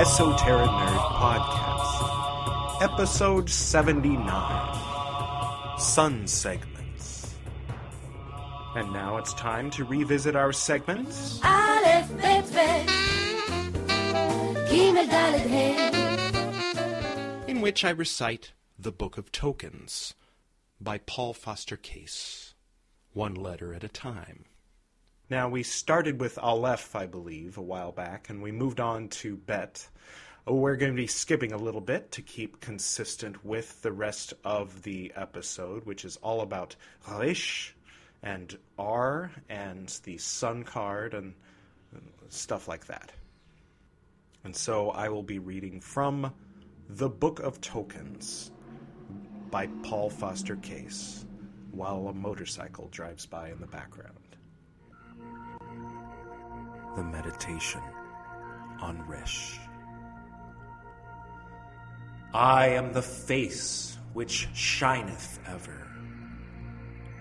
Esoteric Nerd Podcast, Episode 79 Sun Segments. And now it's time to revisit our segments. Aleph, Bet, Bet. Gimel, Dalet, Hey. in which I recite The Book of Tokens by Paul Foster Case, one letter at a time. Now, we started with Aleph, I believe, a while back, and we moved on to Bet. Oh, We're going to be skipping a little bit to keep consistent with the rest of the episode, which is all about Rish and R and the Sun card and stuff like that. And so I will be reading from The Book of Tokens by Paul Foster Case while a motorcycle drives by in the background. The Meditation on Rish. I am the face which shineth ever,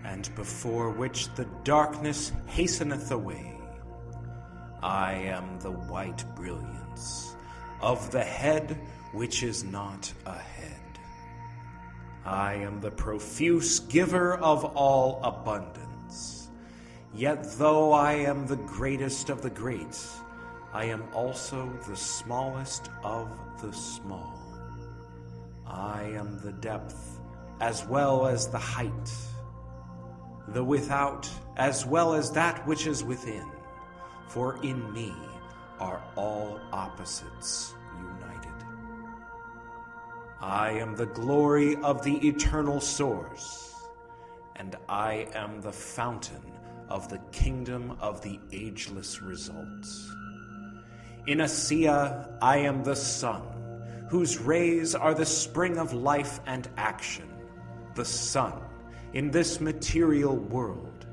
and before which the darkness hasteneth away. I am the white brilliance of the head which is not a head. I am the profuse giver of all abundance. Yet though I am the greatest of the great, I am also the smallest of the small. I am the depth as well as the height, the without as well as that which is within. For in me are all opposites united. I am the glory of the eternal source, and I am the fountain of the kingdom of the ageless results. In Asiya, I am the sun, whose rays are the spring of life and action. The sun, in this material world,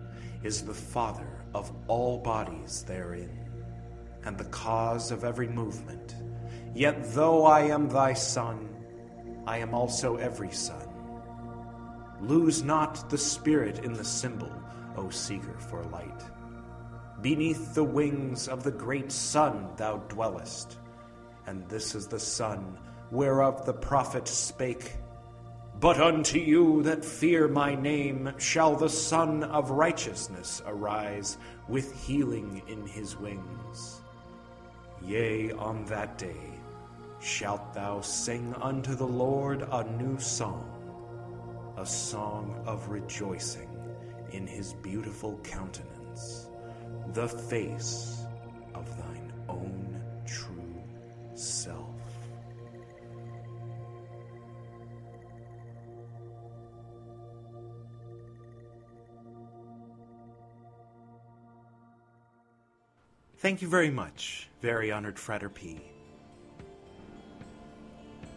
is the father of all bodies therein, and the cause of every movement. Yet though I am thy son, I am also every son. Lose not the spirit in the symbol, O seeker for light. Beneath the wings of the great sun thou dwellest, and this is the sun whereof the prophet spake. But unto you that fear my name shall the Sun of Righteousness arise with healing in his wings. Yea, on that day shalt thou sing unto the Lord a new song, a song of rejoicing in his beautiful countenance, the face of thine own true self. Thank you very much, very honored Frater P.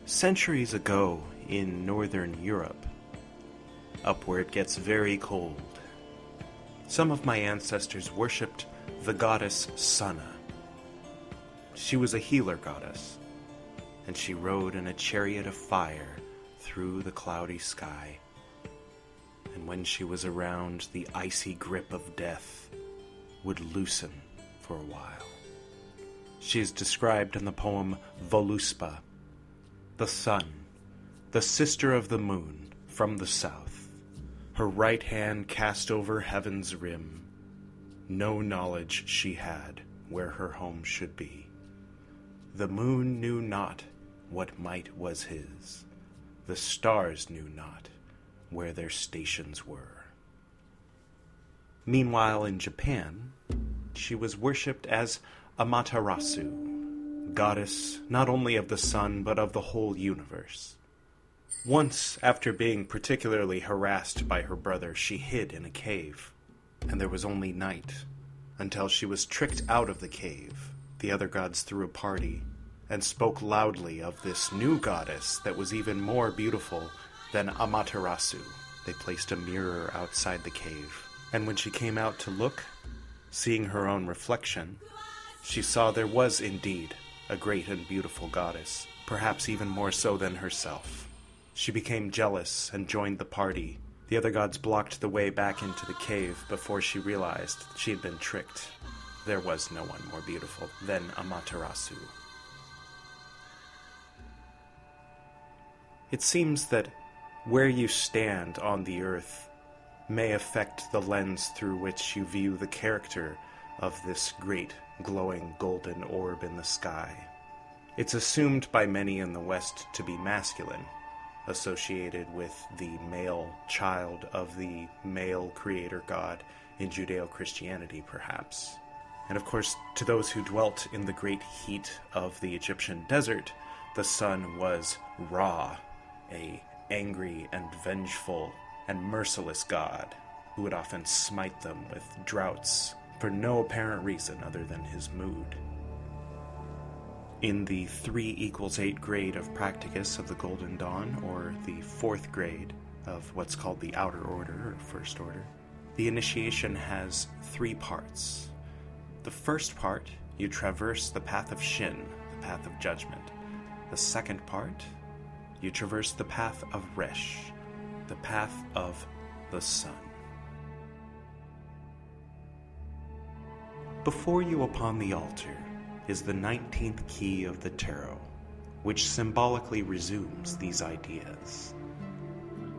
Centuries ago in northern Europe, up where it gets very cold, some of my ancestors worshipped the goddess Sunna. She was a healer goddess, and she rode in a chariot of fire through the cloudy sky. And when she was around, the icy grip of death would loosen for a while. She is described in the poem Voluspa, the sun, the sister of the moon from the south, her right hand cast over heaven's rim. No knowledge she had where her home should be. The moon knew not what might was his. The stars knew not where their stations were. Meanwhile, in Japan, she was worshipped as Amaterasu, goddess not only of the sun but of the whole universe. Once, after being particularly harassed by her brother, she hid in a cave, and there was only night until she was tricked out of the cave. The other gods threw a party and spoke loudly of this new goddess that was even more beautiful than Amaterasu. They placed a mirror outside the cave, and when she came out to look, seeing her own reflection, she saw there was indeed a great and beautiful goddess, perhaps even more so than herself. She became jealous and joined the party. The other gods blocked the way back into the cave before she realized she had been tricked. there was no one more beautiful than Amaterasu. It seems that where you stand on the earth may affect the lens through which you view the character of this great glowing golden orb in the sky. It's assumed by many in the West to be masculine, associated with the male child of the male creator god in Judeo Christianity, perhaps. And of course, to those who dwelt in the great heat of the Egyptian desert, the sun was Ra, a angry and vengeful and merciless god who would often smite them with droughts for no apparent reason other than his mood. In the 3 equals 8 grade of Practicus of the Golden Dawn, or the fourth grade of what's called the Outer Order or First Order, the initiation has three parts. The first part, you traverse the path of Shin, the path of judgment. The second part, you traverse the path of Resh, the path of the sun. Before you upon the altar is the 19th key of the tarot, which symbolically resumes these ideas.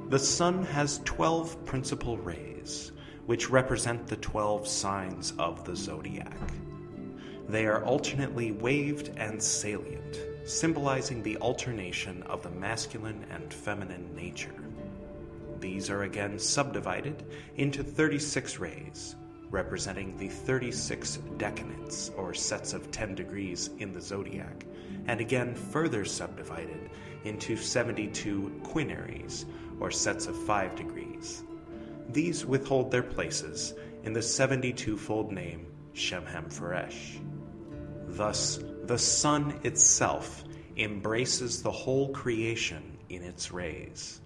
The sun has 12 principal rays, which represent the 12 signs of the zodiac. They are alternately waved and salient, symbolizing the alternation of the masculine and feminine nature. These are again subdivided into 36 rays, representing the 36 decanates, or sets of 10 degrees in the zodiac, and again further subdivided into 72 quinaries, or sets of 5 degrees. These withhold their places in the 72 fold name Shemhamphoresh. Thus, the sun itself embraces the whole creation in its rays.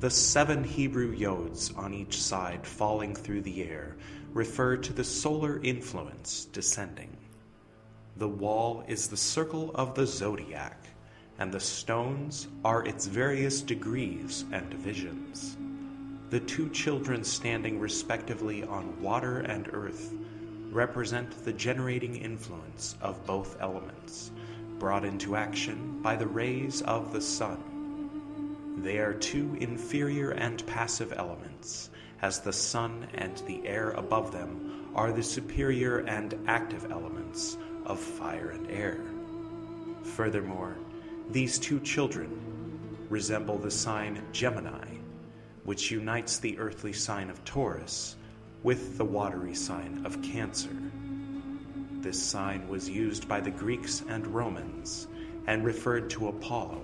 The seven Hebrew yods on each side falling through the air refer to the solar influence descending. The wall is the circle of the zodiac, and the stones are its various degrees and divisions. The two children standing respectively on water and earth represent the generating influence of both elements, brought into action by the rays of the sun. They are two inferior and passive elements, as the sun and the air above them are the superior and active elements of fire and air. Furthermore, these two children resemble the sign Gemini, which unites the earthly sign of Taurus with the watery sign of Cancer. This sign was used by the Greeks and Romans and referred to Apollo,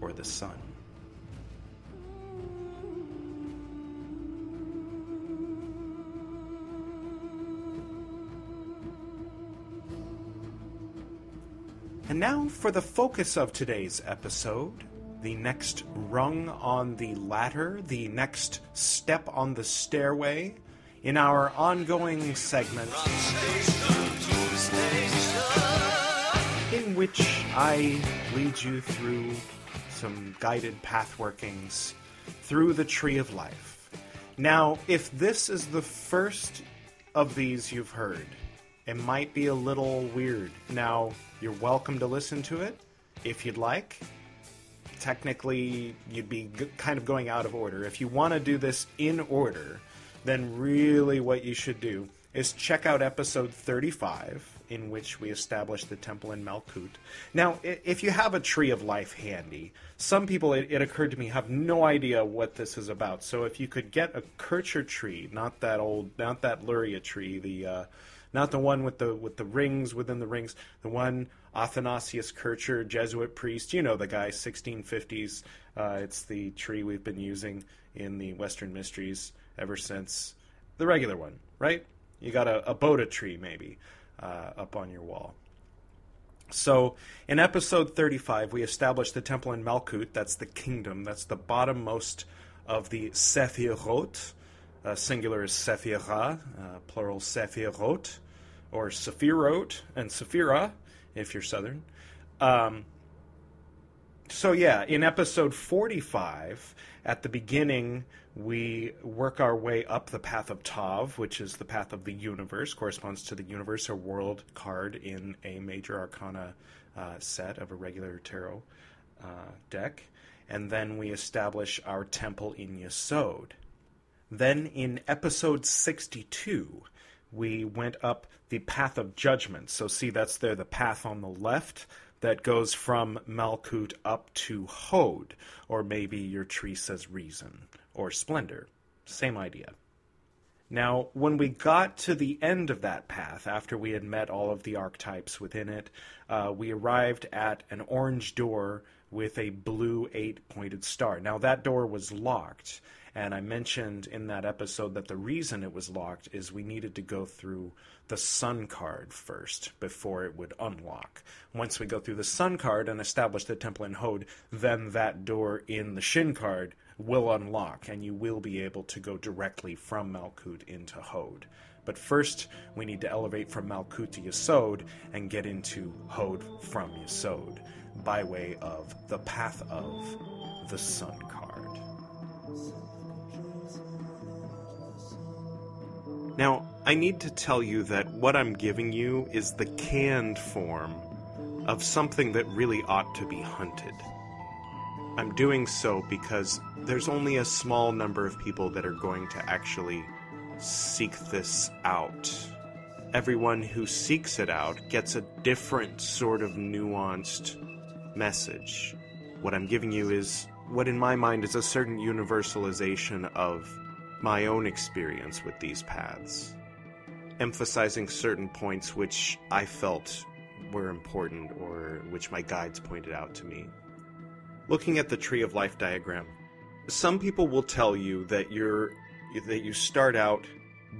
or the sun. And now for the focus of today's episode the next rung on the ladder, the next step on the stairway in our ongoing segment, in which I lead you through some guided path workings through the Tree of Life. Now, if this is the first of these you've heard, it might be a little weird. Now, you're welcome to listen to it if you'd like. Technically, you'd be g- kind of going out of order. If you want to do this in order, then really what you should do is check out episode 35, in which we establish the temple in Malkut. Now, if you have a tree of life handy, some people, it, it occurred to me, have no idea what this is about. So if you could get a Kircher tree, not that old, not that Luria tree, the uh, not the one with the with the rings within the rings, the one Athanasius Kircher, Jesuit priest. You know the guy, 1650s. Uh, it's the tree we've been using in the Western Mysteries ever since the regular one, right? You got a, a Boda tree maybe uh, up on your wall. So in episode 35, we established the temple in Malkut. That's the kingdom. That's the bottommost of the Sephirot. Uh, singular is Sephira, uh, plural Sephirot, or Sephirot and Sephira, if you're Southern. Um, So, yeah, in episode 45, at the beginning, we work our way up the path of Tav, which is the path of the universe, corresponds to the universe or world card in a major arcana uh, set of a regular tarot uh, deck. And then we establish our temple in Yesod. Then in episode 62, we went up the path of judgment. So, see, that's there, the path on the left that goes from Malkut up to Hod, or maybe your tree says reason, or splendor. Same idea. Now, when we got to the end of that path, after we had met all of the archetypes within it, uh, we arrived at an orange door with a blue eight pointed star. Now, that door was locked, and I mentioned in that episode that the reason it was locked is we needed to go through the sun card first before it would unlock. Once we go through the sun card and establish the temple in Hod, then that door in the Shin card will unlock, and you will be able to go directly from Malkut into Hod. But first, we need to elevate from Malkut to Yesod and get into Hod from Yesod by way of the path of the Sun card. Now, I need to tell you that what I'm giving you is the canned form of something that really ought to be hunted. I'm doing so because there's only a small number of people that are going to actually seek this out. Everyone who seeks it out gets a different sort of nuanced message. What I'm giving you is what, in my mind, is a certain universalization of my own experience with these paths, emphasizing certain points which I felt were important or which my guides pointed out to me. Looking at the tree of life diagram, some people will tell you that you're that you start out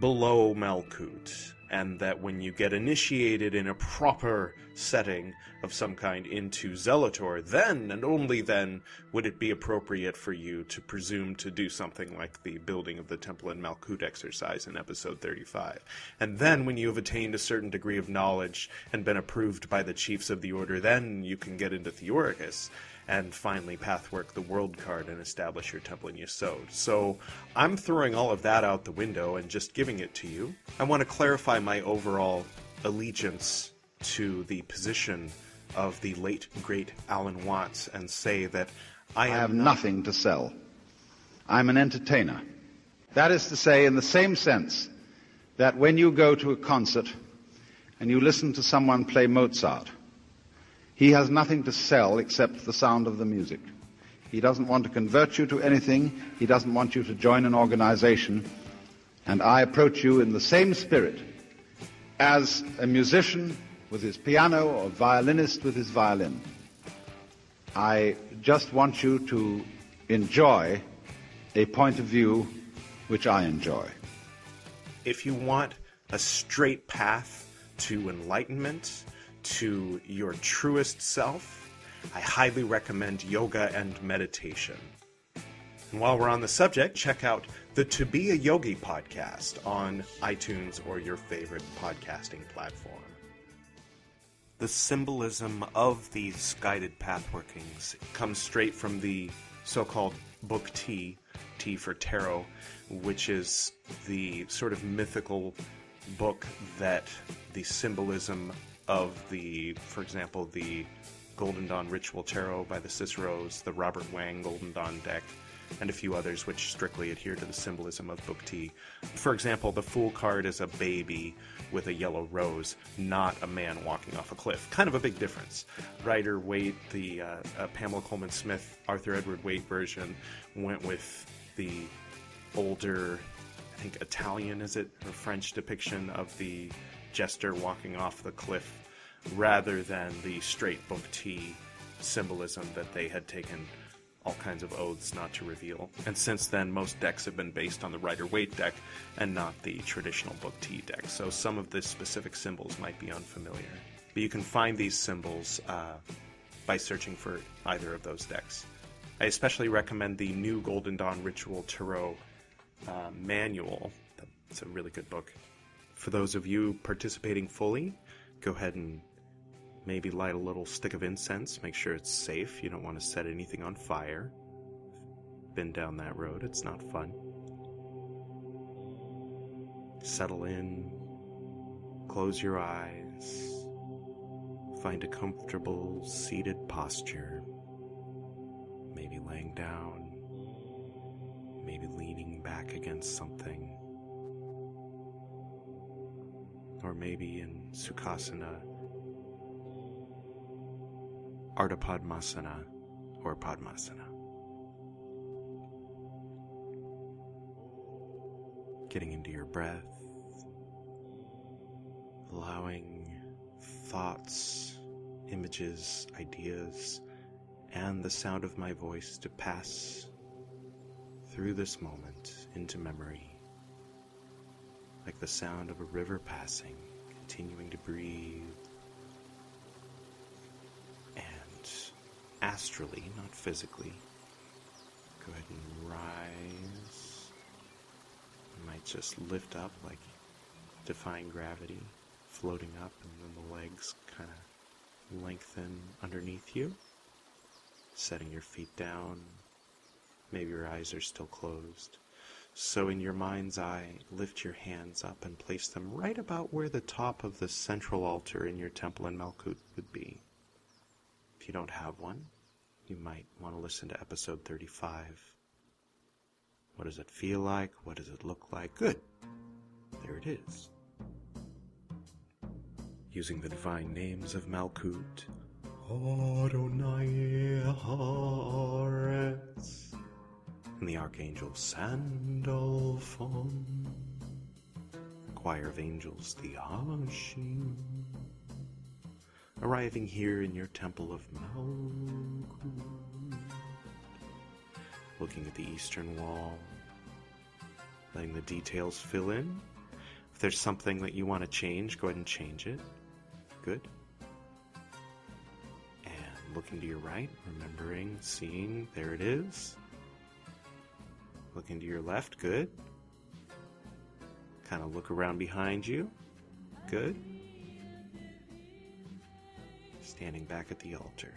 below Malkut and that when you get initiated in a proper setting of some kind into Zelator, then and only then would it be appropriate for you to presume to do something like the building of the temple in Malkut exercise in episode 35. And then, when you have attained a certain degree of knowledge and been approved by the chiefs of the order, then you can get into Theoricus and finally pathwork the world card and establish your temple in Yesod. So I'm throwing all of that out the window and just giving it to you. I want to clarify my overall allegiance to the position of the late great Alan Watts and say that I, I have nothing to sell. I'm an entertainer. That is to say, in the same sense that when you go to a concert and you listen to someone play Mozart, he has nothing to sell except the sound of the music. He doesn't want to convert you to anything. He doesn't want you to join an organization. And I approach you in the same spirit as a musician with his piano or violinist with his violin. I just want you to enjoy a point of view which I enjoy. If you want a straight path to enlightenment, to your truest self, I highly recommend yoga and meditation. And while we're on the subject, check out the To Be a Yogi podcast on iTunes or your favorite podcasting platform. The symbolism of these guided path workings comes straight from the so called Book T, T for Tarot, which is the sort of mythical book that the symbolism of the, for example, the Golden Dawn Ritual Tarot by the Ciceros, the Robert Wang Golden Dawn deck, and a few others which strictly adhere to the symbolism of Book T. For example, the Fool card is a baby with a yellow rose, not a man walking off a cliff. Kind of a big difference. Rider Waite, the uh, uh, Pamela Colman Smith, Arthur Edward Waite version, went with the older, I think Italian, is it, or French depiction of the jester walking off the cliff rather than the straight book T symbolism that they had taken all kinds of oaths not to reveal. And since then, most decks have been based on the Rider Waite deck and not the traditional Book T deck, so some of the specific symbols might be unfamiliar. But you can find these symbols uh, by searching for either of those decks. I especially recommend the new Golden Dawn Ritual Tarot uh, manual. It's a really good book for those of you participating fully, go ahead and Maybe light a little stick of incense, make sure it's safe. You don't want to set anything on fire. Been down that road, it's not fun. Settle in, close your eyes, find a comfortable seated posture. Maybe laying down, maybe leaning back against something. Or maybe in Sukhasana Ardha Padmasana or Padmasana. Getting into your breath, allowing thoughts, images, ideas, and the sound of my voice to pass through this moment into memory, like the sound of a river passing, continuing to breathe And astrally, not physically. Go ahead and rise. You might just lift up like defying gravity, floating up, and then the legs kind of lengthen underneath you. Setting your feet down. Maybe your eyes are still closed. So, in your mind's eye, lift your hands up and place them right about where the top of the central altar in your temple in Malkut would be. If you don't have one, you might want to listen to episode 35. What does it feel like? What does it look like? Good. There it is. Using the divine names of Malkut, Adonai Haaretz, and the archangel Sandalphon, choir of angels, the Hashim arriving here in your temple of Malkut. Looking at the eastern wall, letting the details fill in. If there's something that you want to change, go ahead and change it. Good. And looking to your right, remembering, seeing, there it is. Looking to your left, good. Kind of look around behind you. Good standing back at the altar.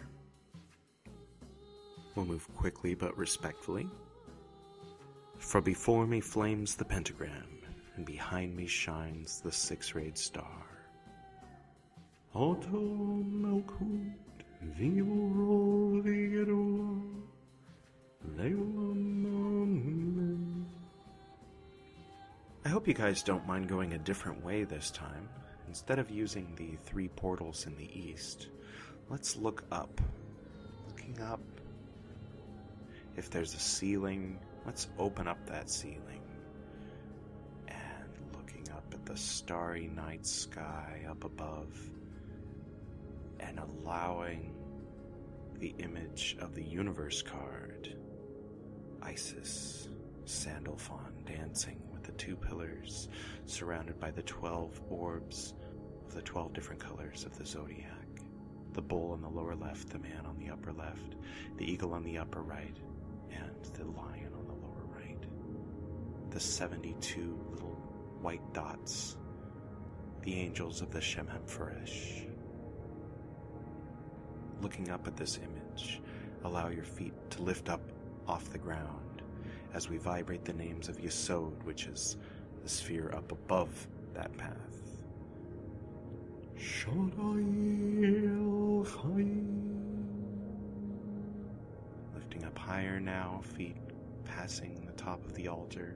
We'll move quickly but respectfully. For before me flames the pentagram, and behind me shines the six rayed star. Auto Malkut, Vivo I hope you guys don't mind going a different way this time. Instead of using the three portals in the east, Let's look up. Looking up. If there's a ceiling, let's open up that ceiling. And looking up at the starry night sky up above. And allowing the image of the universe card. Isis, Sandalphon dancing the two pillars, surrounded by the twelve orbs of the twelve different colors of the zodiac the bull on the lower left, the man on the upper left, the eagle on the upper right, and the lion on the lower right. The 72 little white dots, the angels of the Shemhamphoresh. Looking up at this image, allow your feet to lift up off the ground as we vibrate the names of Yesod, which is the sphere up above that path. Lifting up higher now, feet passing the top of the altar.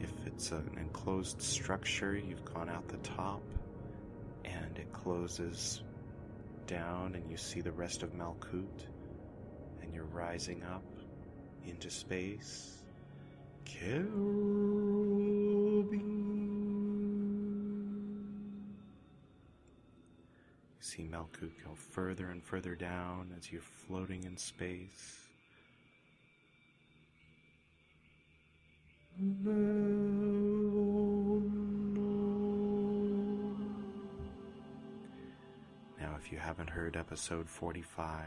If it's an enclosed structure, you've gone out the top and it closes down, and you see the rest of Malkut, and you're rising up into space. You see Malkut go further and further down as you're floating in space. If you haven't heard episode 45,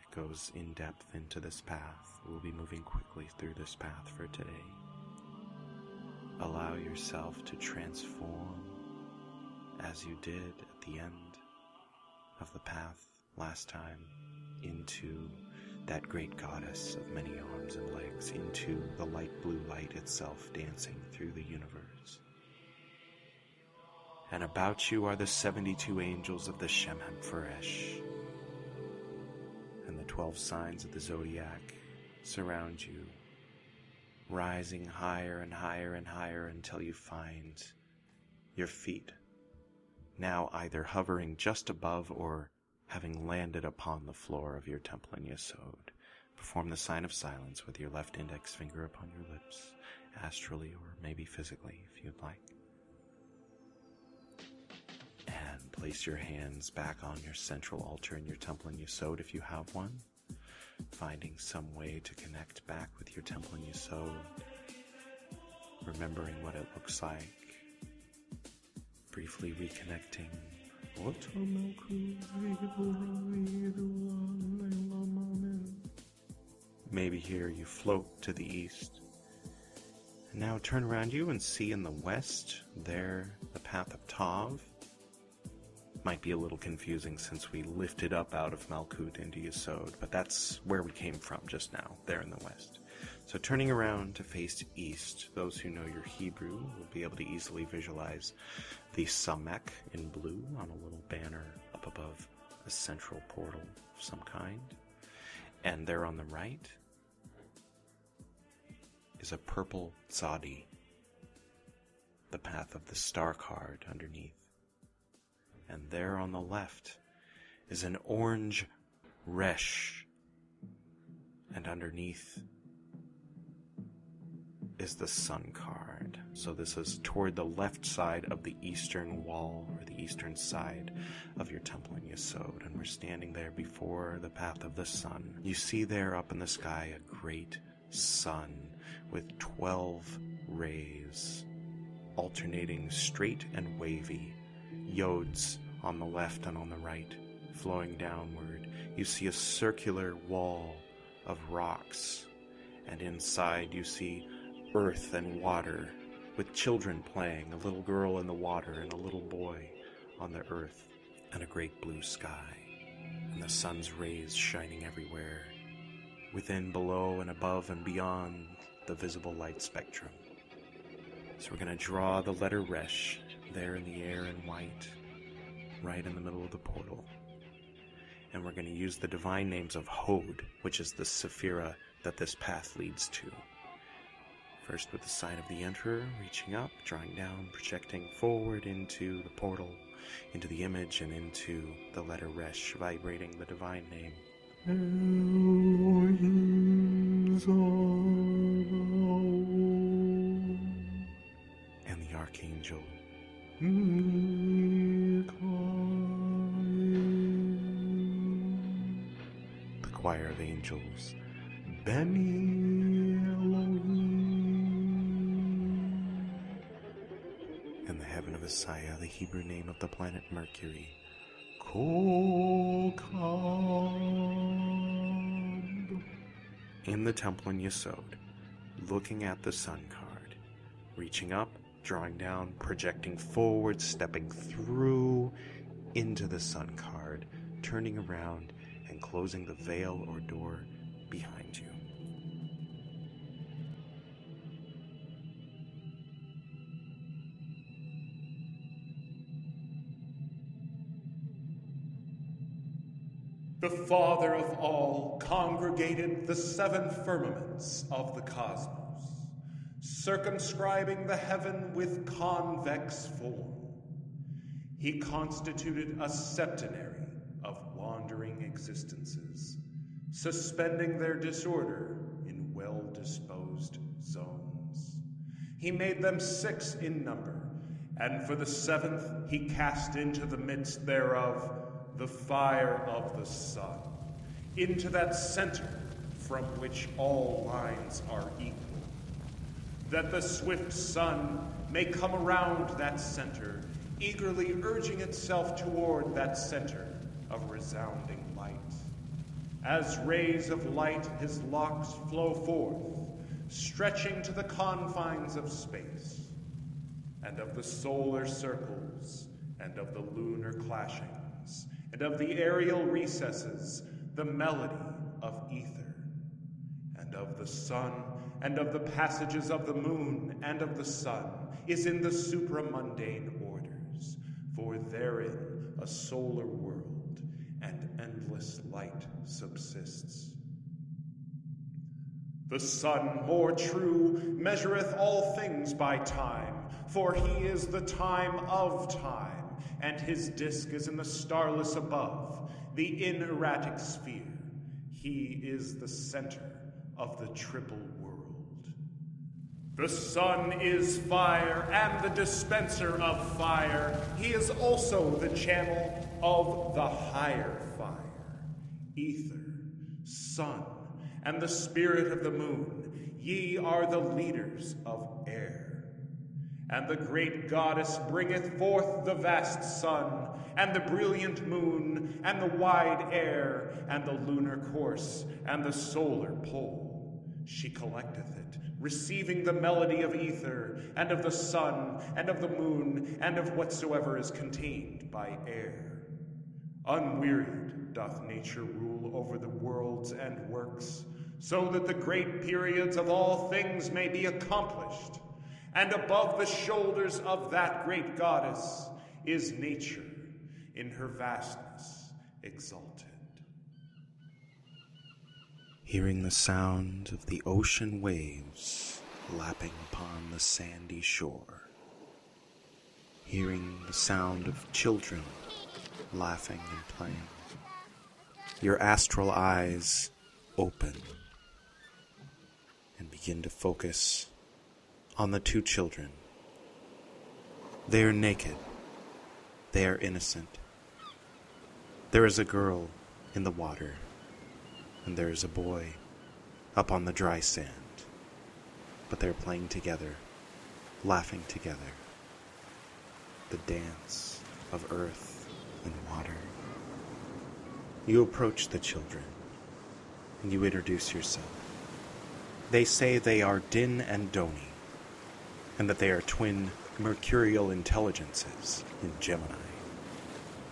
it goes in depth into this path. We'll be moving quickly through this path for today. allow yourself to transform as you did at the end of the path last time into that great goddess of many arms and legs, into the light blue light itself dancing through the universe. And about you are the 72 angels of the Shem HaMephoresh. And the 12 signs of the zodiac surround you, rising higher and higher and higher until you find your feet now either hovering just above or having landed upon the floor of your temple in Yesod. Perform the sign of silence with your left index finger upon your lips, astrally or maybe physically if you'd like. And place your hands back on your central altar in your temple in Yesod if you have one. Finding some way to connect back with your temple in Yesod. Remembering what it looks like. Briefly reconnecting Maybe here you float to the east. And now turn around you and see in the west there the path of Tav. Might be a little confusing since we lifted up out of Malkut into Yesod, but that's where we came from just now, there in the west. So turning around to face east, those who know your Hebrew will be able to easily visualize the Samek in blue on a little banner up above a central portal of some kind. And there on the right is a purple Tzadi, the path of the star card underneath. And there on the left is an orange Resh, and underneath is the sun card. So this is toward the left side of the eastern wall or the eastern side of your temple in Yesod. And we're standing there before the path of the sun. You see there up in the sky a great sun with 12 rays alternating straight and wavy, yods on the left and on the right, flowing downward. You see a circular wall of rocks, and inside you see earth and water, with children playing, a little girl in the water and a little boy on the earth, and a great blue sky, and the sun's rays shining everywhere, within, below, and above and beyond the visible light spectrum. So we're going to draw the letter Resh there in the air in white, right in the middle of the portal. And we're going to use the divine names of Hod, which is the Sephira that this path leads to. First with the sign of the Emperor, reaching up, drawing down, projecting forward into the portal, into the image, and into the letter Resh, vibrating the divine name. And the Archangel. The choir of angels. Beni and the heaven of Assiah, the Hebrew name of the planet Mercury. Kokab. In the temple in Yesod, looking at the sun card, reaching up, drawing down, projecting forward, stepping through into the sun card, turning around and closing the veil or door behind you. The Father of all congregated the seven firmaments of the cosmos, circumscribing the heaven with convex form. He constituted a septenary of wandering existences, suspending their disorder in well disposed zones. He made them six in number, and for the seventh he cast into the midst thereof the fire of the sun, into that center from which all lines are equal, that the swift sun may come around that center, eagerly urging itself toward that center of resounding light. As rays of light, his locks flow forth, stretching to the confines of space. and of the solar circles, and of the lunar clashings, and of the aerial recesses, the melody of ether, and of the sun, and of the passages of the moon, and of the sun, is in the supramundane orders, for therein a solar world and endless light subsists. The sun, more true, measureth all things by time, for he is the time of time, and his disk is in the starless above, the inerratic sphere. He is the center of the triple world. The sun is fire and the dispenser of fire. He is also the channel of the higher fire, ether, sun, and the spirit of the moon. Ye are the leaders of air. And the great goddess bringeth forth the vast sun, and the brilliant moon, and the wide air, and the lunar course, and the solar pole. She collecteth it, receiving the melody of ether, and of the sun, and of the moon, and of whatsoever is contained by air. Unwearied doth nature rule over the worlds and works, so that the great periods of all things may be accomplished and above the shoulders of that great goddess is nature in her vastness exalted. Hearing the sound of the ocean waves lapping upon the sandy shore, hearing the sound of children laughing and playing, your astral eyes open and begin to focus on the two children. They are naked. They are innocent. There is a girl in the water, and there is a boy up on the dry sand. But they're playing together, laughing together. The dance of earth and water. You approach the children, and you introduce yourself. They say they are Din and Doni and that they are twin mercurial intelligences in Gemini.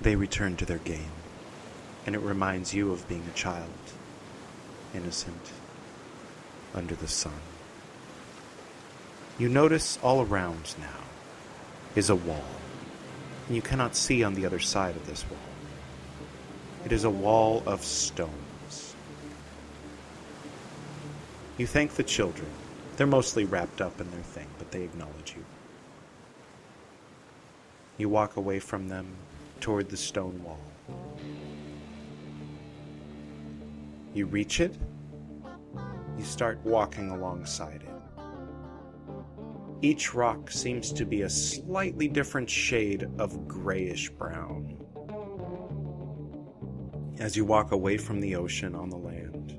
They return to their game, and it reminds you of being a child, innocent, under the sun. You notice all around now is a wall, and you cannot see on the other side of this wall. It is a wall of stones. You thank the children they're mostly wrapped up in their thing, but they acknowledge you. You walk away from them toward the stone wall. You reach it. You start walking alongside it. Each rock seems to be a slightly different shade of grayish brown. As you walk away from the ocean on the land,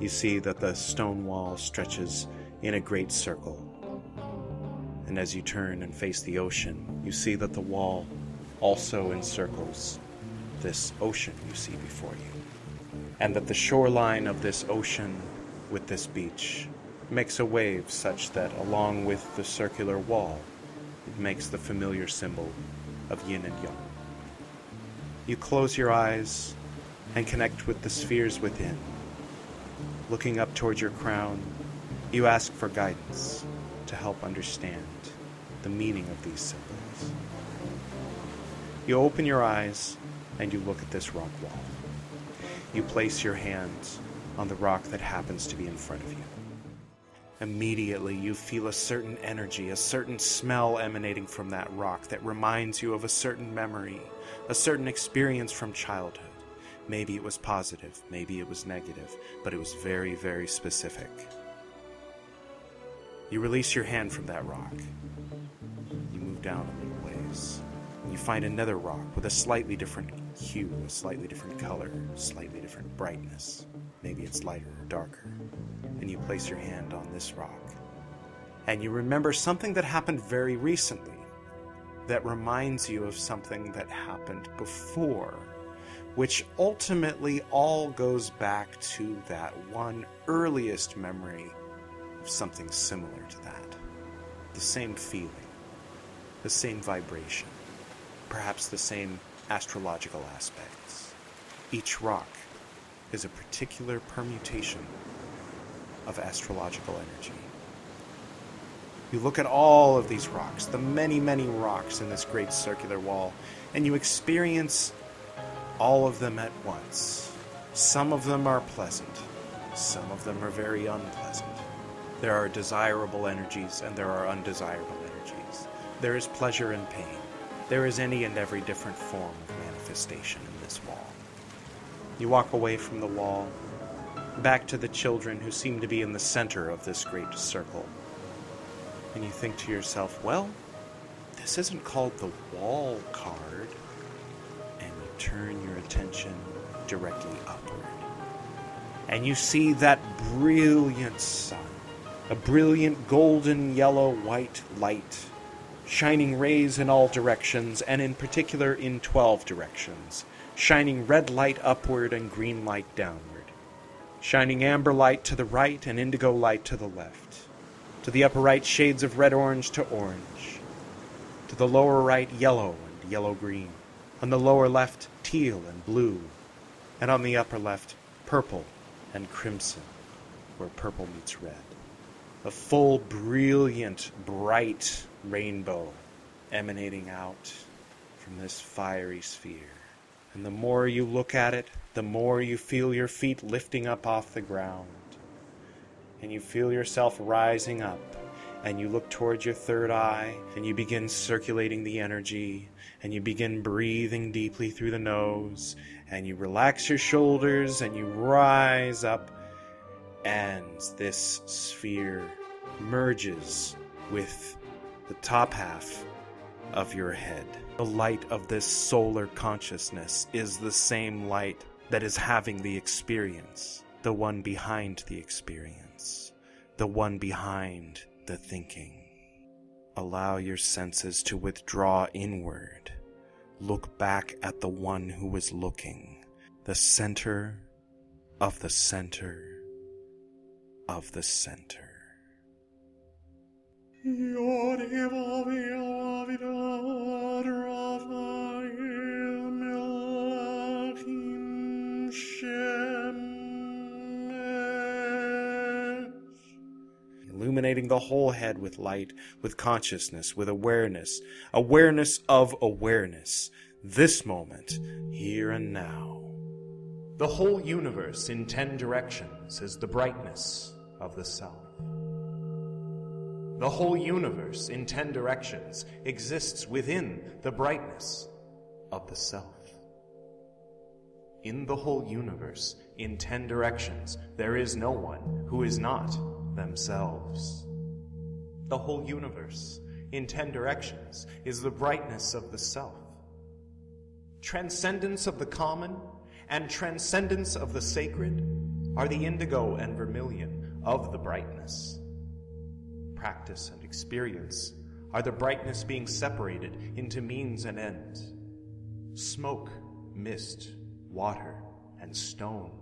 you see that the stone wall stretches in a great circle. And as you turn and face the ocean, you see that the wall also encircles this ocean you see before you. And that the shoreline of this ocean with this beach makes a wave such that, along with the circular wall, it makes the familiar symbol of yin and yang. You close your eyes and connect with the spheres within Looking up towards your crown, you ask for guidance to help understand the meaning of these symbols. You open your eyes and you look at this rock wall. You place your hands on the rock that happens to be in front of you. Immediately, you feel a certain energy, a certain smell emanating from that rock that reminds you of a certain memory, a certain experience from childhood. Maybe it was positive, maybe it was negative, but it was very, very specific. You release your hand from that rock. You move down a little ways. You find another rock with a slightly different hue, a slightly different color, slightly different brightness. Maybe it's lighter or darker. And you place your hand on this rock. And you remember something that happened very recently that reminds you of something that happened before which ultimately all goes back to that one earliest memory of something similar to that. The same feeling, the same vibration, perhaps the same astrological aspects. Each rock is a particular permutation of astrological energy. You look at all of these rocks, the many, many rocks in this great circular wall, and you experience all of them at once. Some of them are pleasant, some of them are very unpleasant. There are desirable energies and there are undesirable energies. There is pleasure and pain. There is any and every different form of manifestation in this wall. You walk away from the wall, back to the children who seem to be in the center of this great circle. And you think to yourself, well, this isn't called the wall card. And you turn your attention directly upward. And you see that brilliant sun, a brilliant golden yellow white light, shining rays in all directions, and in particular in 12 directions, shining red light upward and green light downward, shining amber light to the right and indigo light to the left, to the upper right shades of red orange to orange, to the lower right yellow and yellow green, on the lower left teal and blue, and on the upper left purple and crimson, where purple meets red. A full, brilliant, bright rainbow emanating out from this fiery sphere. And the more you look at it, the more you feel your feet lifting up off the ground. And you feel yourself rising up. And you look towards your third eye, and you begin circulating the energy, and you begin breathing deeply through the nose, and you relax your shoulders, and you rise up, and this sphere merges with the top half of your head. The light of this solar consciousness is the same light that is having the experience, the one behind the experience, the one behind the thinking. Allow your senses to withdraw inward. Look back at the one who is looking, the center of the center of the center. Illuminating the whole head with light, with consciousness, with awareness, awareness of awareness, this moment, here and now. The whole universe in ten directions is the brightness of the self. The whole universe in ten directions exists within the brightness of the self. In the whole universe in ten directions, there is no one who is not themselves. The whole universe in ten directions is the brightness of the self. Transcendence of the common and transcendence of the sacred are the indigo and vermilion of the brightness. Practice and experience are the brightness being separated into means and ends. Smoke, mist, water, and stone.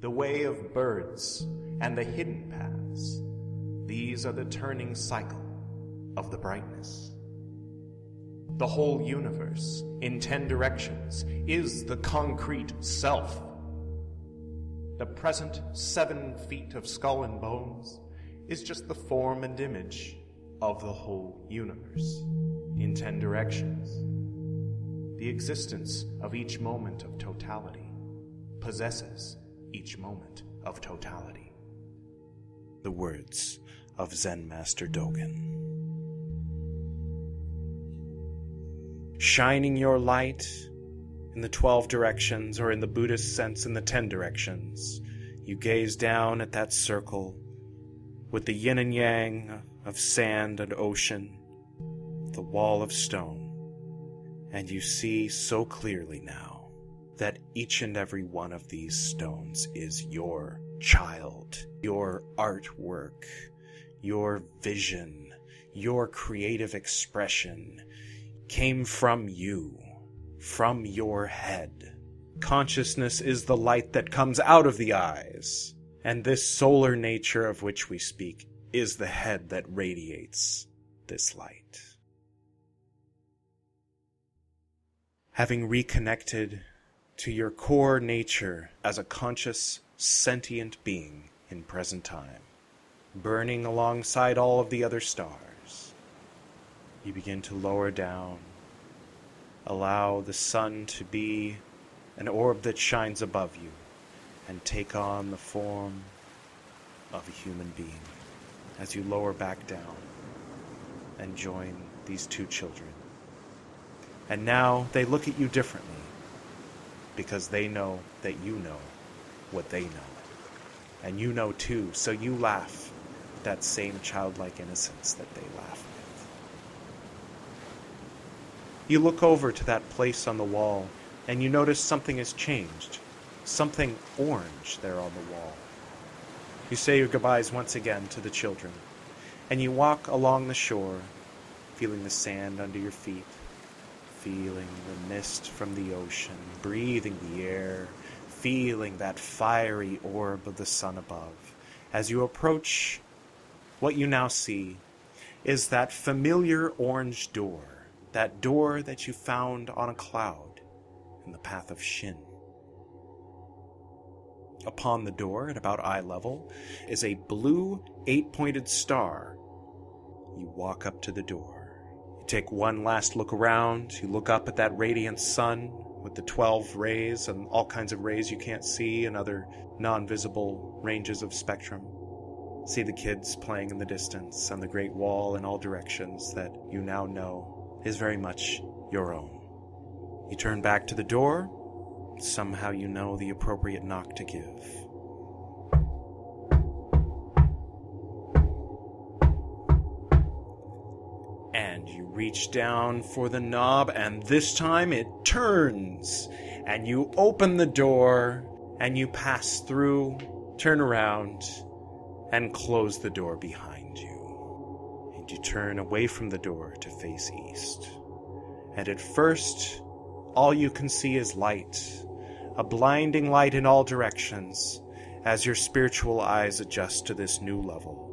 The way of birds and the hidden paths. These are the turning cycle of the brightness. The whole universe, in ten directions, is the concrete self. The present seven feet of skull and bones is just the form and image of the whole universe, in ten directions. The existence of each moment of totality possesses each moment of totality. The words of Zen Master Dogen. shining your light in the 12 directions, or in the Buddhist sense, in the 10 directions. You gaze down at that circle with the yin and yang of sand and ocean, the wall of stone, and you see so clearly now that each and every one of these stones is your child, your artwork, your vision, your creative expression came from you, from your head. Consciousness is the light that comes out of the eyes, and this solar nature of which we speak is the head that radiates this light. having reconnected to your core nature as a conscious, sentient being in present time, burning alongside all of the other stars. You begin to lower down, allow the sun to be an orb that shines above you, and take on the form of a human being as you lower back down and join these two children. And now they look at you differently because they know that you know what they know. And you know too, so you laugh that same childlike innocence that they laugh with. You look over to that place on the wall and you notice something has changed. Something orange there on the wall. You say your goodbyes once again to the children, and you walk along the shore, feeling the sand under your feet, feeling the mist from the ocean, breathing the air, feeling that fiery orb of the sun above. As you approach, what you now see is that familiar orange door, that door that you found on a cloud in the path of Shin. Upon the door, at about eye level, is a blue eight pointed star. You walk up to the door. You take one last look around. You look up at that radiant sun with the 12 rays and all kinds of rays you can't see and other non visible ranges of spectrum. See the kids playing in the distance and the great wall in all directions that you now know is very much your own. You turn back to the door. Somehow you know the appropriate knock to give. And you reach down for the knob, and this time it turns. And you open the door, and you pass through, turn around, and close the door behind you. And you turn away from the door to face east. And at first, all you can see is light, a blinding light in all directions, as your spiritual eyes adjust to this new level.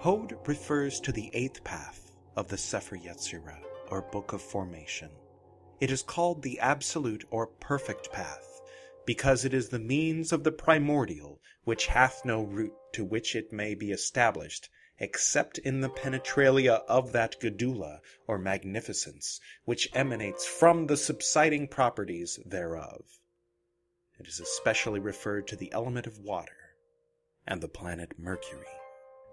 Hod refers to the eighth path of the Sefer Yetzirah, or Book of Formation. It is called the absolute or perfect path, because it is the means of the primordial which hath no root to which it may be established, except in the penetralia of that gedula or magnificence which emanates from the subsiding properties thereof. It is especially referred to the element of water and the planet Mercury,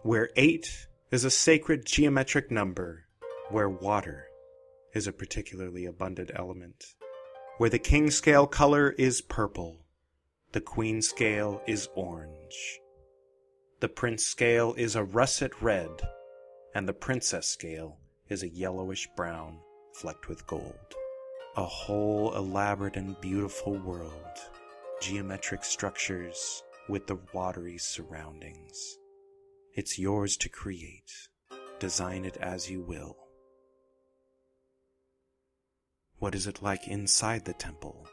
where eight is a sacred geometric number, where water is a particularly abundant element, where the king scale color is purple, the queen scale is orange, the prince scale is a russet red, and the princess scale is a yellowish brown flecked with gold. A whole elaborate and beautiful world, geometric structures with the watery surroundings. It's yours to create. Design it as you will. What is it like inside the temple?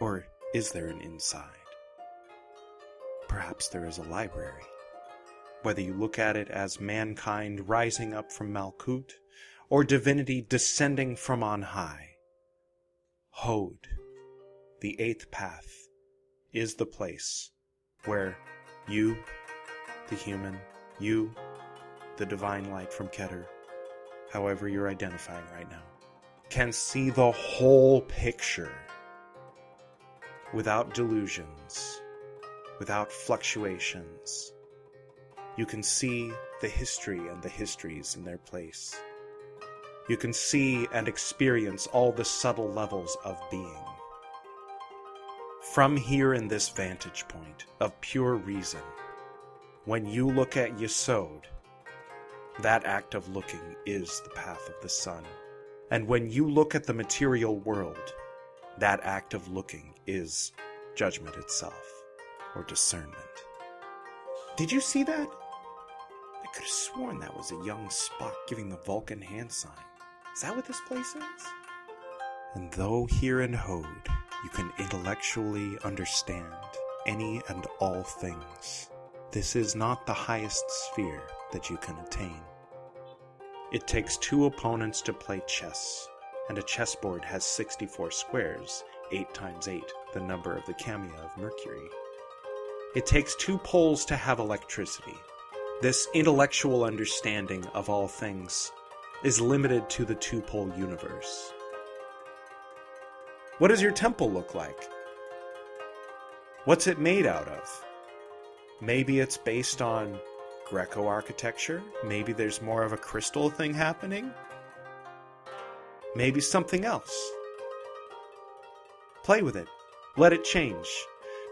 Or is there an inside? Perhaps there is a library. Whether you look at it as mankind rising up from Malkut, or divinity descending from on high, Hod, the eighth path, is the place where you, the human, you, the divine light from Keter, however you're identifying right now, can see the whole picture without delusions, without fluctuations. You can see the history and the histories in their place. You can see and experience all the subtle levels of being. From here in this vantage point of pure reason, when you look at Yesod, that act of looking is the path of the sun. And when you look at the material world, that act of looking is judgment itself, or discernment. Did you see that? I could have sworn that was a young Spock giving the Vulcan hand sign. Is that what this place is? And though here in Hod you can intellectually understand any and all things, this is not the highest sphere that you can attain. It takes two opponents to play chess, and a chessboard has 64 squares, 8 times 8, the number of the camia of Mercury. It takes two poles to have electricity. This intellectual understanding of all things is limited to the two pole universe. What does your temple look like? What's it made out of? Maybe it's based on Greco architecture. Maybe there's more of a crystal thing happening. Maybe something else. Play with it. Let it change.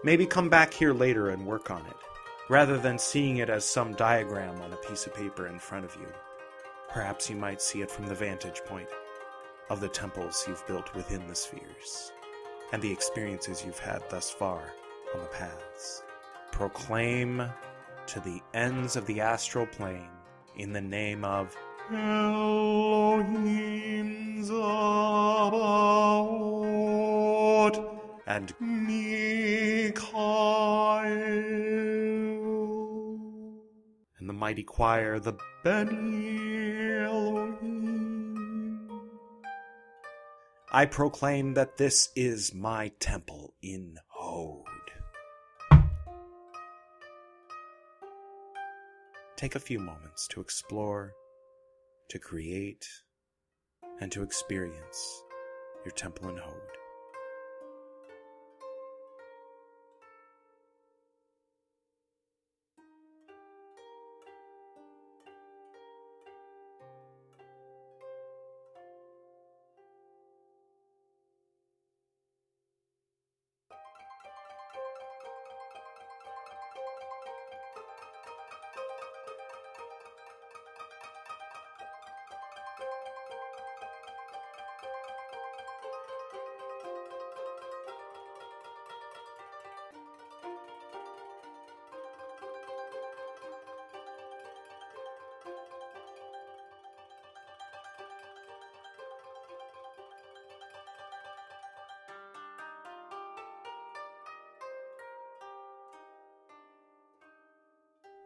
Maybe come back here later and work on it, rather than seeing it as some diagram on a piece of paper in front of you. Perhaps you might see it from the vantage point of the temples you've built within the spheres, and the experiences you've had thus far on the paths. Proclaim to the ends of the astral plane in the name of Elohim Zabaoth and Mikhail. And the mighty choir, the Beni. I proclaim that this is my temple in Hod. Take a few moments to explore, to create, and to experience your temple in Hod.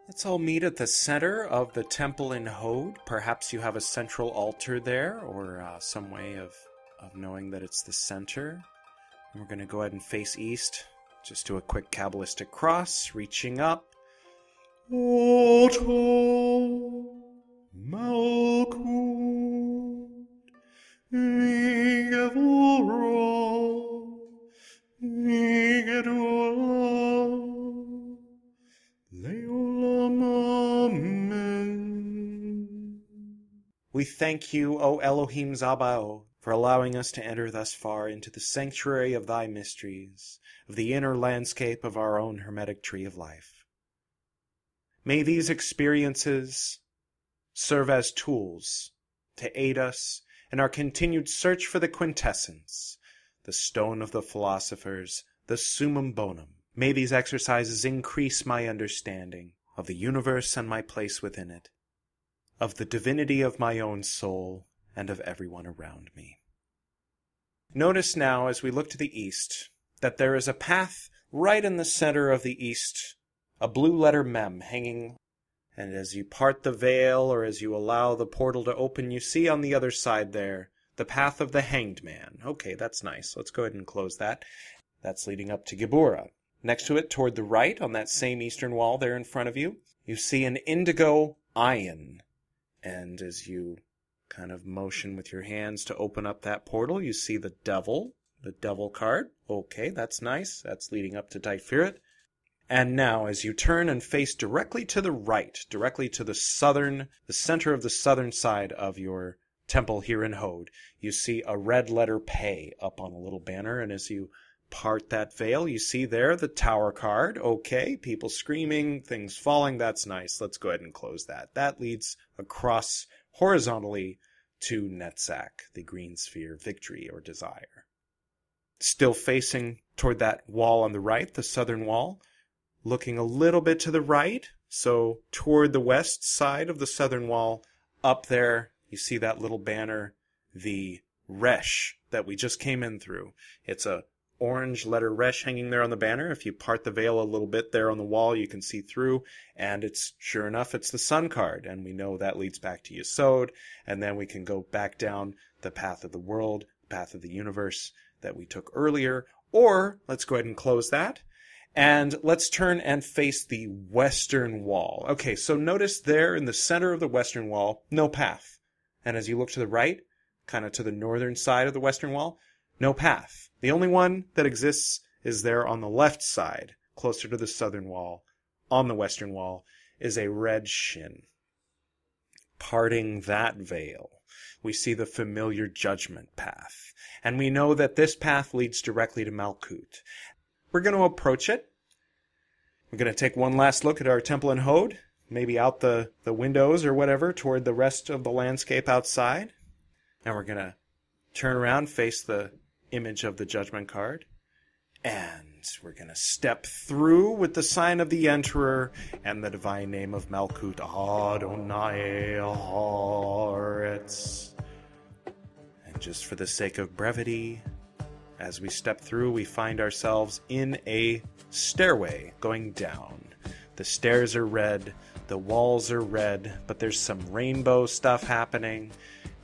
Let's all meet at the center of the temple in Hod. Perhaps you have a central altar there, or uh, some way of, of knowing that it's the center. And we're going to go ahead and face east. Just do a quick Kabbalistic cross, reaching up. Ateh thank you, O Elohim Zabao, for allowing us to enter thus far into the sanctuary of thy mysteries, of the inner landscape of our own hermetic tree of life. May these experiences serve as tools to aid us in our continued search for the quintessence, the stone of the philosophers, the summum bonum. May these exercises increase my understanding of the universe and my place within it, of the divinity of my own soul and of everyone around me. Notice now, as we look to the east, that there is a path right in the center of the east, a blue letter mem hanging, and as you part the veil or as you allow the portal to open, you see on the other side there the path of the hanged man. Okay, that's nice. Let's go ahead and close that. That's leading up to Gebura. Next to it, toward the right, on that same eastern wall there in front of you, you see an indigo ayin. And as you kind of motion with your hands to open up that portal, you see the devil, the devil card. Okay, that's nice. That's leading up to Tiferet. And now, as you turn and face directly to the right, directly to the southern, the center of the southern side of your temple here in Hod, you see a red letter pay up on a little banner. And as you part that veil, you see there the tower card. Okay, people screaming, things falling. That's nice. Let's go ahead and close that. That leads across horizontally to Netzach, the green sphere, victory or desire. Still facing toward that wall on the right, the southern wall, looking a little bit to the right, so toward the west side of the southern wall, up there, you see that little banner, the Resh that we just came in through. It's a orange letter resh hanging there on the banner. If you part the veil a little bit there on the wall, you can see through. And it's sure enough, it's the sun card. And we know that leads back to Yesod. And then we can go back down the path of the world, path of the universe that we took earlier. Or let's go ahead and close that. And let's turn and face the western wall. Okay, so notice there in the center of the western wall, no path. And as you look to the right, kind of to the northern side of the western wall, no path. The only one that exists is there on the left side, closer to the southern wall. On the western wall is a red shin. Parting that veil, we see the familiar judgment path. And we know that this path leads directly to Malkut. We're going to approach it. We're going to take one last look at our temple and Hod, maybe out the, the windows or whatever toward the rest of the landscape outside. And we're going to turn around, face the image of the judgment card. And we're going to step through with the sign of the Enterer and the divine name of Malkut Adonai Haaretz. And just for the sake of brevity, as we step through, we find ourselves in a stairway going down. The stairs are red, the walls are red, but there's some rainbow stuff happening,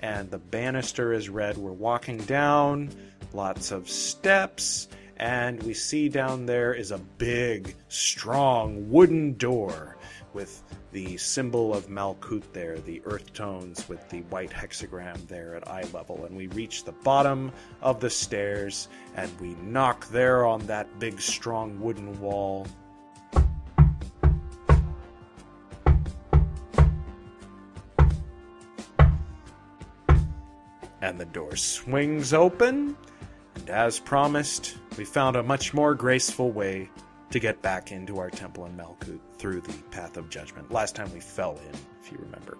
and the banister is red. We're walking down lots of steps, and we see down there is a big, strong wooden door with the symbol of Malkut there, the earth tones with the white hexagram there at eye level. And we reach the bottom of the stairs and we knock there on that big, strong wooden wall. And the door swings open, and as promised, we found a much more graceful way to get back into our temple in Malkut through the path of judgment. Last time we fell in, if you remember.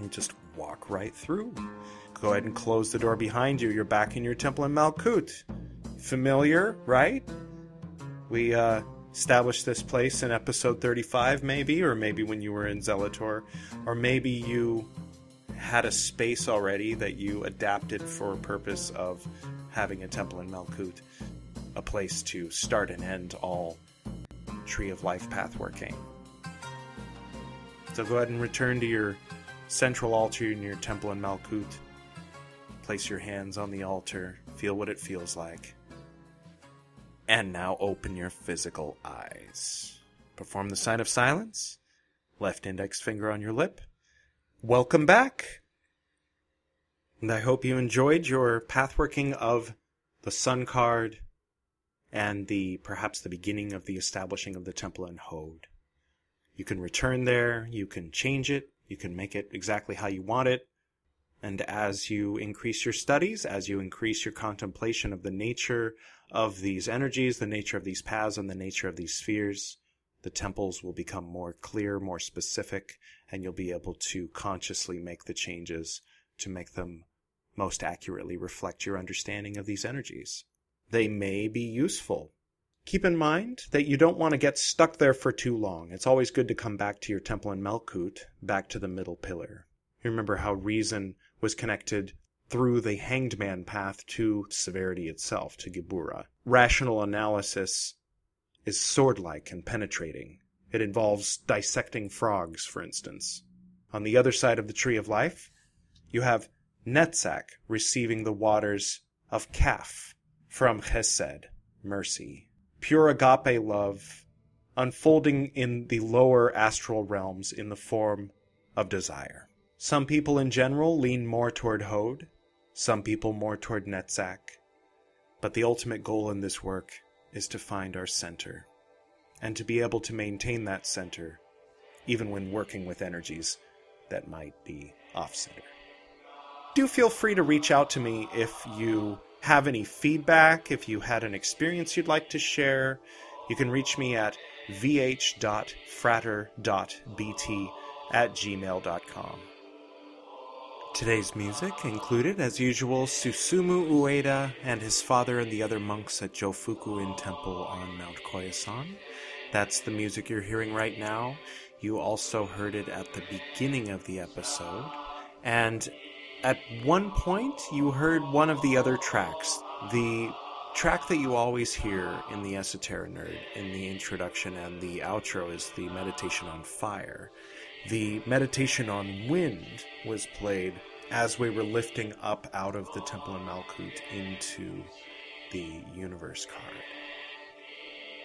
You just walk right through. Go ahead and close the door behind you. You're back in your temple in Malkut. Familiar, right? We uh, established this place in episode 35, maybe, or maybe when you were in Zelator, or maybe you had a space already that you adapted for a purpose of having a temple in Malkut, a place to start and end all Tree of Life pathworking. So go ahead and return to your central altar in your temple in Malkut. Place your hands on the altar, feel what it feels like. And now open your physical eyes. Perform the sign of silence. Left index finger on your lip. Welcome back! And I hope you enjoyed your pathworking of the Sun card and the perhaps the beginning of the establishing of the temple in Hod. You can return there, you can change it, you can make it exactly how you want it, and as you increase your studies, as you increase your contemplation of the nature of these energies, the nature of these paths, and the nature of these spheres, the temples will become more clear, more specific, and you'll be able to consciously make the changes to make them most accurately reflect your understanding of these energies. They may be useful. Keep in mind that you don't want to get stuck there for too long. It's always good to come back to your temple in Malkut, back to the middle pillar. You remember how reason was connected through the hanged man path to severity itself, to Gebura. Rational analysis is sword like and penetrating. It involves dissecting frogs, for instance. On the other side of the tree of life, you have Netzach receiving the waters of Kaf from Chesed, mercy. Pure agape love unfolding in the lower astral realms in the form of desire. Some people in general lean more toward Hod, some people more toward Netzach, but the ultimate goal in this work is to find our center and to be able to maintain that center even when working with energies that might be off center. Do feel free to reach out to me if you have any feedback, if you had an experience you'd like to share. You can reach me at vh.frater.bt at gmail.com. Today's music included, as usual, Susumu Ueda and his father and the other monks at Jofuku-in Temple on Mount Koyasan. That's the music you're hearing right now. You also heard it at the beginning of the episode. And at one point, you heard one of the other tracks, the track that you always hear in the Esoteric Nerd in the introduction and the outro is the Meditation on Fire. The Meditation on Wind was played as we were lifting up out of the Temple in Malkut into the Universe card.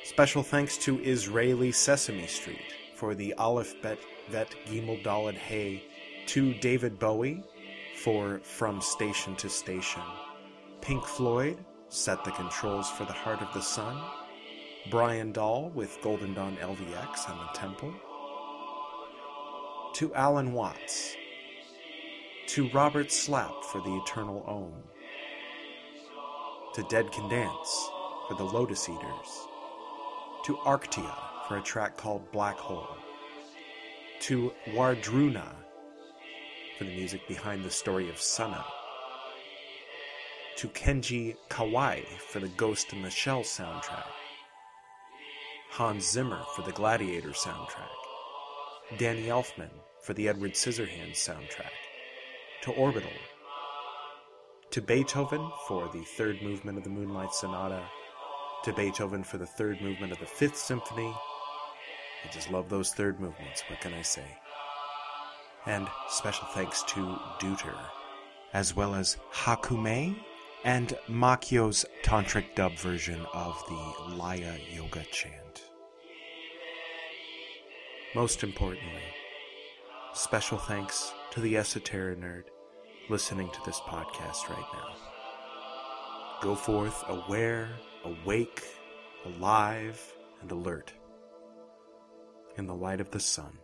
Special thanks to Israeli Sesame Street for the Aleph Bet Vet Gimel Daled Hay to David Bowie for From Station to Station, Pink Floyd Set the Controls for the Heart of the Sun, Brian Dahl with Golden Dawn LVX and the Temple, to Alan Watts, to Robert Slap for the Eternal Ohm, to Dead Can Dance for the Lotus Eaters, to Arctia for a track called Black Hole, to Wardruna for the music behind the story of Sunna, to Kenji Kawai for the Ghost in the Shell soundtrack, Hans Zimmer for the Gladiator soundtrack, Danny Elfman for the Edward Scissorhands soundtrack, to Orbital, to Beethoven for the third movement of the Moonlight Sonata, to Beethoven for the third movement of the Fifth Symphony. I just love those third movements, what can I say? And special thanks to Deuter, as well as Hakume and Makio's tantric dub version of the Laya Yoga chant. Most importantly, special thanks to the Esoteric Nerd listening to this podcast right now. Go forth aware, awake, alive, and alert in the light of the sun.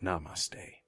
Namaste.